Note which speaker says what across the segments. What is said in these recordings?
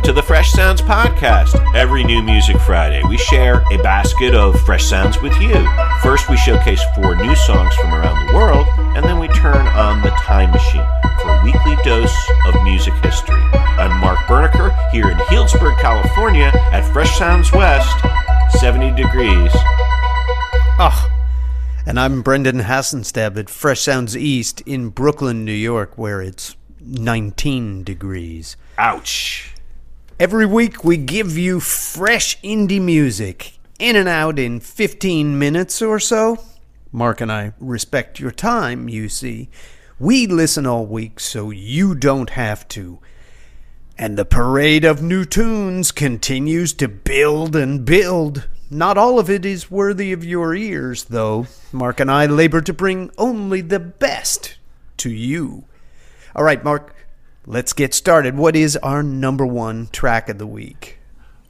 Speaker 1: Welcome to the Fresh Sounds Podcast. Every new Music Friday, we share a basket of fresh sounds with you. First, we showcase four new songs from around the world, and then we turn on the time machine for a weekly dose of music history. I'm Mark Berniker here in Healdsburg, California at Fresh Sounds West, 70 degrees.
Speaker 2: Oh, and I'm Brendan Hassenstab at Fresh Sounds East in Brooklyn, New York, where it's 19 degrees.
Speaker 1: Ouch.
Speaker 2: Every week we give you fresh indie music, in and out in 15 minutes or so. Mark and I respect your time, you see. We listen all week so you don't have to. And the parade of new tunes continues to build and build. Not all of it is worthy of your ears, though. Mark and I labor to bring only the best to you. All right, Mark, let's get started. What is our number one track of the week?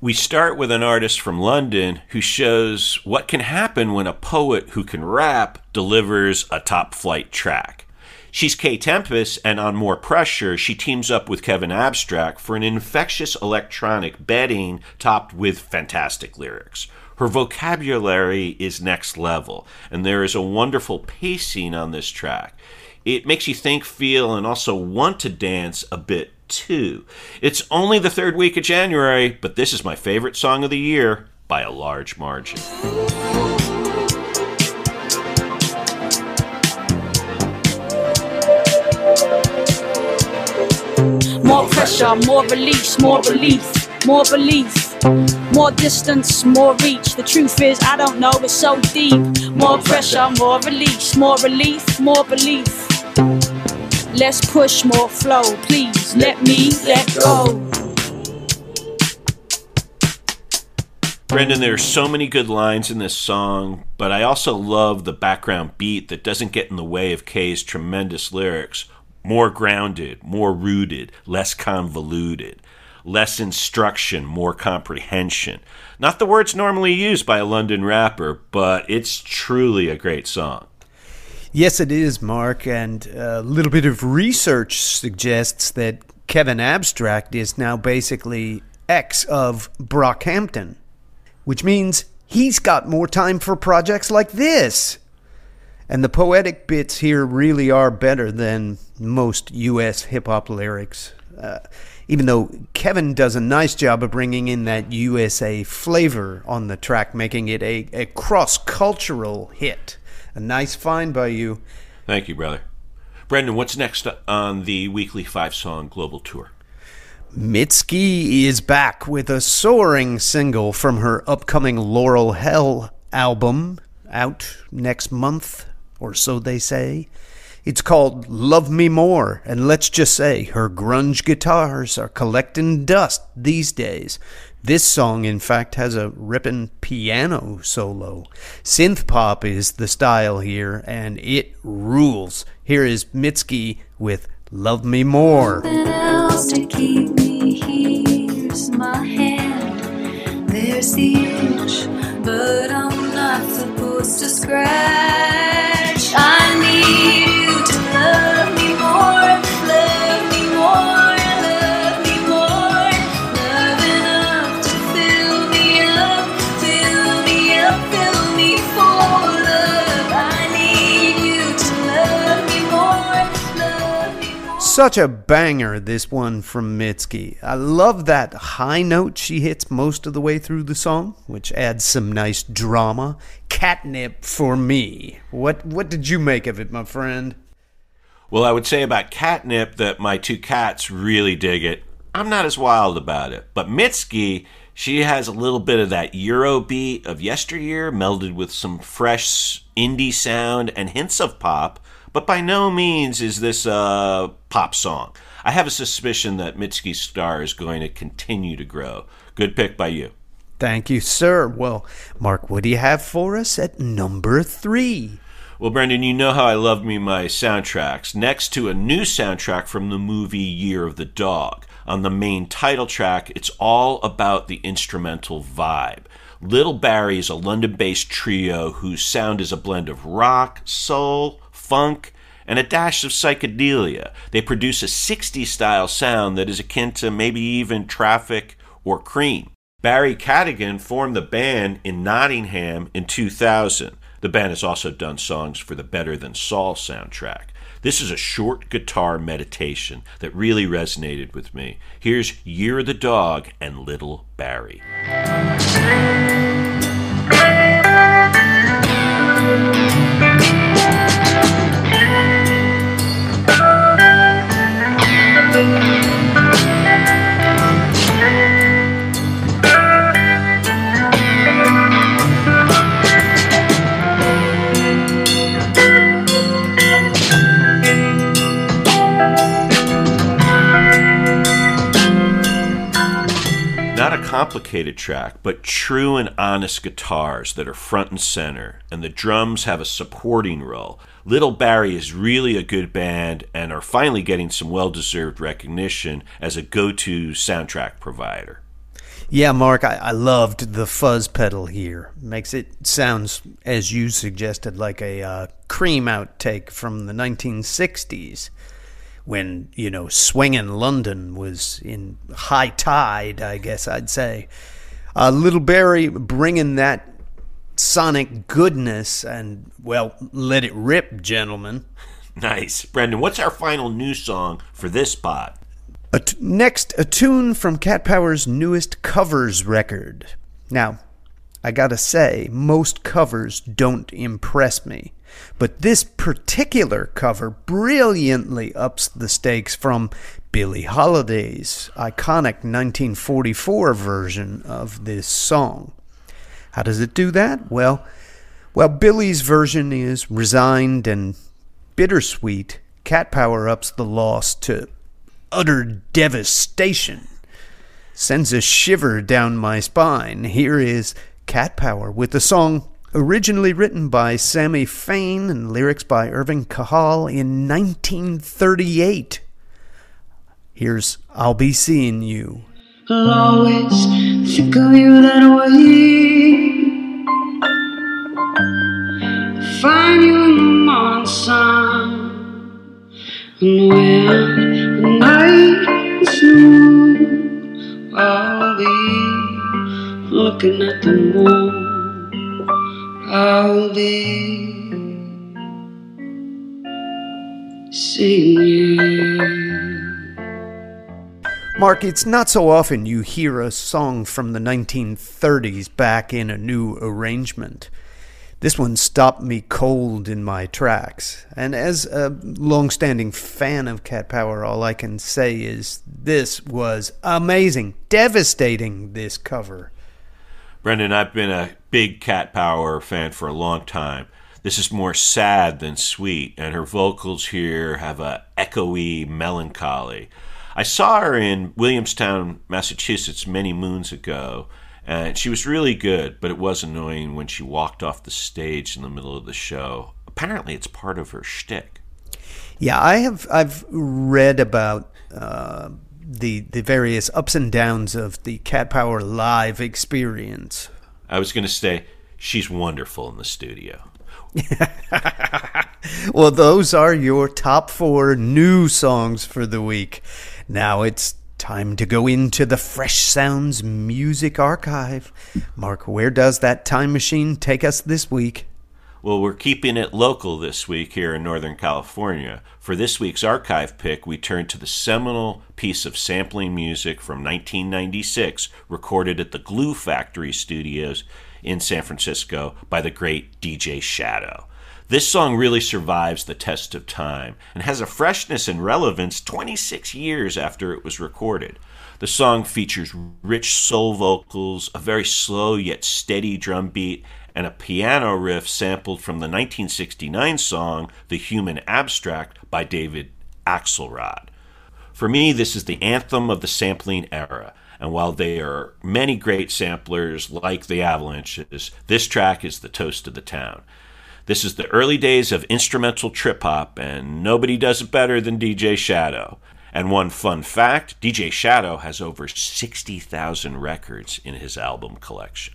Speaker 1: We start with an artist from London who shows what can happen when a poet who can rap delivers a top flight track. She's Kae Tempest, and on More Pressure, she teams up with Kevin Abstract for an infectious electronic bedding topped with fantastic lyrics. Her vocabulary is next level, and there is a wonderful pacing on this track. It makes you think, feel, and also want to dance a bit too. It's only the third week of January, but this is my favorite song of the year by a large margin.
Speaker 3: More pressure, more release, more relief, more belief. More distance, more reach. The truth is, I don't know, it's so deep. More pressure, more release, more relief, more belief. Less push, more flow. Please let me let go.
Speaker 1: Brendan, there are so many good lines in this song, but I also love the background beat that doesn't get in the way of Kae's tremendous lyrics. More grounded, more rooted, less convoluted, less instruction, more comprehension. Not the words normally used by a London rapper, but it's truly a great song.
Speaker 2: Yes, it is, Mark, and a little bit of research suggests that Kevin Abstract is now basically ex of Brockhampton, which means he's got more time for projects like this. And the poetic bits here really are better than most U.S. hip hop lyrics. Uh, even though Kevin does a nice job of bringing in that USA flavor on the track, making it a, a cross cultural hit. A nice find by you.
Speaker 1: Thank you, brother. Brendan, what's next on the weekly five song global tour?
Speaker 2: Mitski is back with a soaring single from her upcoming Laurel Hell album, out next month, or so they say. It's called Love Me More, and let's just say her grunge guitars are collecting dust these days. This song, in fact, has a ripping piano solo. Synth pop is the style here, and it rules. Here is Mitski with Love Me More.
Speaker 4: There's the itch, but I'm not supposed to scratch.
Speaker 2: Such a banger, this one from Mitski. I love that high note she hits most of the way through the song, which adds some nice drama. Catnip for me. What what did you make of it, my friend?
Speaker 1: Well, I would say about catnip that my two cats really dig it. I'm not as wild about it. But Mitski, she has a little bit of that Euro beat of yesteryear melded with some fresh indie sound and hints of pop, but by no means is this a pop song. I have a suspicion that Mitski's star is going to continue to grow. Good pick by you.
Speaker 2: Thank you, sir. Well, Mark, what do you have for us at number three?
Speaker 1: Well, Brendan, you know how I love me my soundtracks. Next to a new soundtrack from the movie Year of the Dog. On the main title track, it's all about the instrumental vibe. Little Barrie is a London based trio whose sound is a blend of rock, soul, funk, and a dash of psychedelia. They produce a 60s style sound that is akin to maybe even Traffic or Cream. Barrie Cadogan formed the band in Nottingham in 2000. The band has also done songs for the Better Call Saul soundtrack. This is a short guitar meditation that really resonated with me. Here's Year of the Dog and Little Barrie. Complicated track, but true and honest guitars that are front and center, and the drums have a supporting role. Little Barrie is really a good band and are finally getting some well deserved recognition as a go to soundtrack provider.
Speaker 2: Yeah, Mark, I, I loved the fuzz pedal here. Makes it sounds, as you suggested, like a uh, cream outtake from the 1960s when, you know, swinging London was in high tide, I guess I'd say. Uh, Little Barrie bringing that sonic goodness and, well, let it rip, gentlemen.
Speaker 1: Nice. Brendan, what's our final new song for this spot
Speaker 2: A t- next, a tune from Cat Power's newest covers record. Now, I gotta say, most covers don't impress me, but this particular cover brilliantly ups the stakes from Billie Holiday's iconic 1944 version of this song. How does it do that? Well, well, Billie's version is resigned and bittersweet. Cat Power ups the loss to utter devastation. Sends a shiver down my spine. Here is Cat Power with the song originally written by Sammy Fain and lyrics by Irving Kahal in 1938. Here's I'll Be Seeing You.
Speaker 5: I'll always think of you that way. Find you in the morning sun. And when the night is new, I'll be looking at the moon. I'll be you.
Speaker 2: Mark, it's not so often you hear a song from the 1930s back in a new arrangement. This one stopped me cold in my tracks. And as a long-standing fan of Cat Power, all I can say is this was amazing, devastating this cover.
Speaker 1: Brendan, I've been a big Cat Power fan for a long time. This is more sad than sweet, and her vocals here have a echoey melancholy. I saw her in Williamstown, Massachusetts, many moons ago, and she was really good, but it was annoying when she walked off the stage in the middle of the show. Apparently, it's part of her shtick.
Speaker 2: Yeah, I have. I've read about uh, the the various ups and downs of the Cat Power live experience.
Speaker 1: I was going to say she's wonderful in the studio.
Speaker 2: well, those are your top four new songs for the week. Now it's time to go into the Fresh Sounds Music Archive. Mark, where does that time machine take us this week?
Speaker 1: Well, we're keeping it local this week here in Northern California. For this week's archive pick, we turn to the seminal piece of sampling music from 1996, recorded at the Glue Factory Studios in San Francisco by the great DJ Shadow. This song really survives the test of time and has a freshness and relevance 26 years after it was recorded. The song features rich soul vocals, a very slow yet steady drum beat, and a piano riff sampled from the 1969 song The Human Abstract by David Axelrod. For me, this is the anthem of the sampling era. And while there are many great samplers like the Avalanches, this track is the toast of the town. This is the early days of instrumental trip hop, and nobody does it better than DJ Shadow. And one fun fact DJ Shadow has over 60,000 records in his album collection.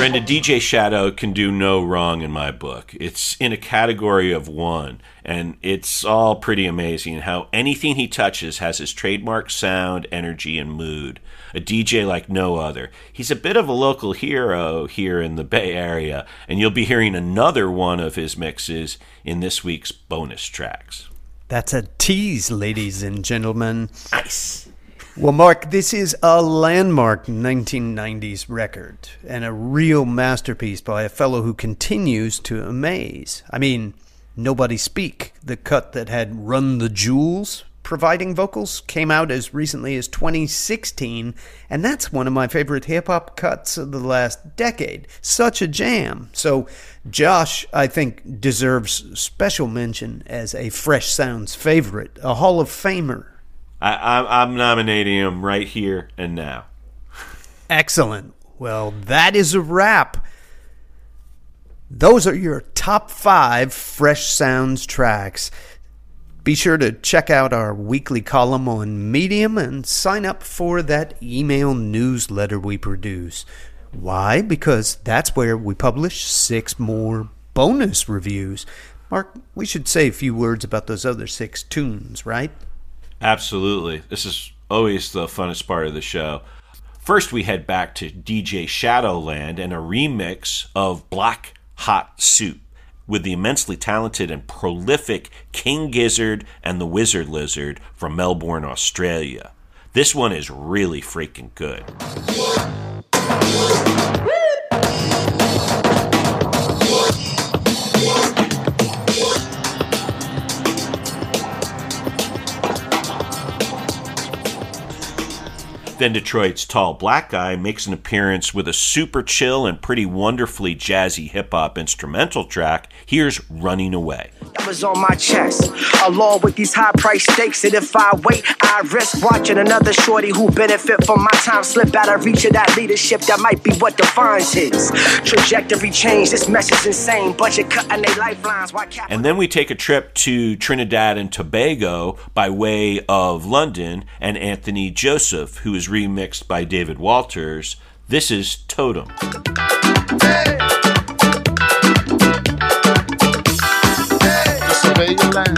Speaker 1: Brendan, DJ Shadow can do no wrong in my book. It's in a category of one, and it's all pretty amazing how anything he touches has his trademark sound, energy, and mood. A DJ like no other. He's a bit of a local hero here in the Bay Area, and you'll be hearing another one of his mixes in this week's bonus tracks.
Speaker 2: That's a tease, ladies and gentlemen.
Speaker 1: Nice.
Speaker 2: Well, Mark, this is a landmark 1990s record and a real masterpiece by a fellow who continues to amaze. I mean, Nobody Speak, the cut that had Run the Jewels providing vocals, came out as recently as 2016, and that's one of my favorite hip hop cuts of the last decade. Such a jam. So, Josh, I think, deserves special mention as a Fresh Sounds favorite, a Hall of Famer.
Speaker 1: I, I'm nominating him right here and now.
Speaker 2: Excellent. Well, that is a wrap. Those are your top five Fresh Sounds tracks. Be sure to check out our weekly column on Medium and sign up for that email newsletter we produce. Why? Because that's where we publish six more bonus reviews. Mark, we should say a few words about those other six tunes, right?
Speaker 1: Absolutely. This is always the funnest part of the show. First, we head back to DJ Shadowland and a remix of Black Hot Soup with the immensely talented and prolific King Gizzard and the Wizard Lizard from Melbourne, Australia. This one is really freaking good. Then Detroit's Tall Black Guy makes an appearance with a super chill and pretty wonderfully jazzy hip hop instrumental track. Here's Running Away.
Speaker 6: That on my chest, along with these high price stakes. And if I wait, I risk watching another shorty who benefit from my time slip out of reach of that leadership. That might be what defines his trajectory change. This mess is insane. Budget cutting their lifelines. Why cap-
Speaker 1: And then we take a trip to Trinidad and Tobago by way of London and Anthony Joseph, who is remixed by David Walters. This is Totem.
Speaker 7: Land.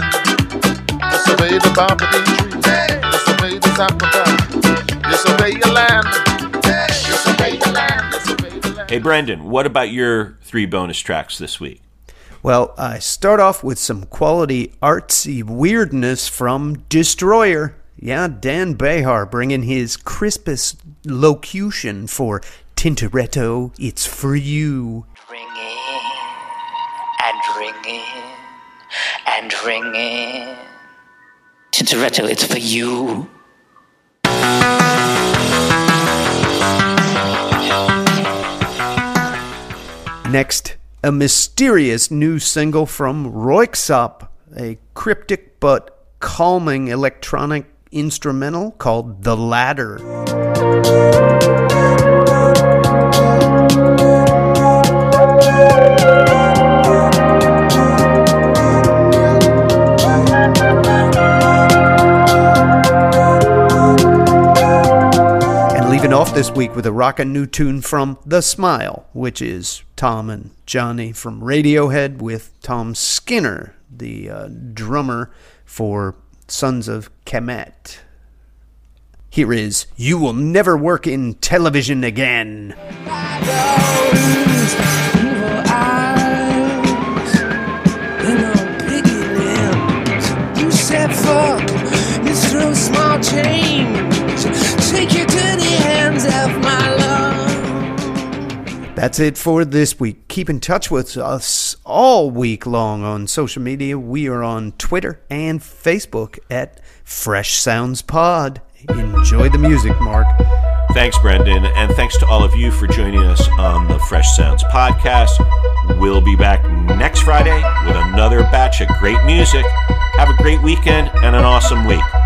Speaker 7: Disobey the barbary tree. Disobey the sacrifice. Disobey your land. Disobey your land. Disobey the land.
Speaker 1: Hey, Brendan, what about your three bonus tracks this week?
Speaker 2: Well, I start off with some quality artsy weirdness from Destroyer. Yeah, Dan Bejar bringing his crispest locution for Tintoretto, it's for you.
Speaker 8: ring in and ring in and ring in. Tintoretto, it's for you.
Speaker 2: Next, a mysterious new single from Röyksopp, a cryptic but calming electronic instrumental called The Ladder. Week with a rockin' new tune from The Smile, which is Thom and Jonny from Radiohead with Tom Skinner, the uh, drummer for Sons of Kemet. Here is You Will Never Work in Television Again. That's it for this week. Keep in touch with us all week long on social media. We are on Twitter and Facebook at Fresh Sounds Pod. Enjoy the music, Mark.
Speaker 1: Thanks, Brendan, and thanks to all of you for joining us on the Fresh Sounds podcast. We'll be back next Friday with another batch of great music. Have a great weekend and an awesome week.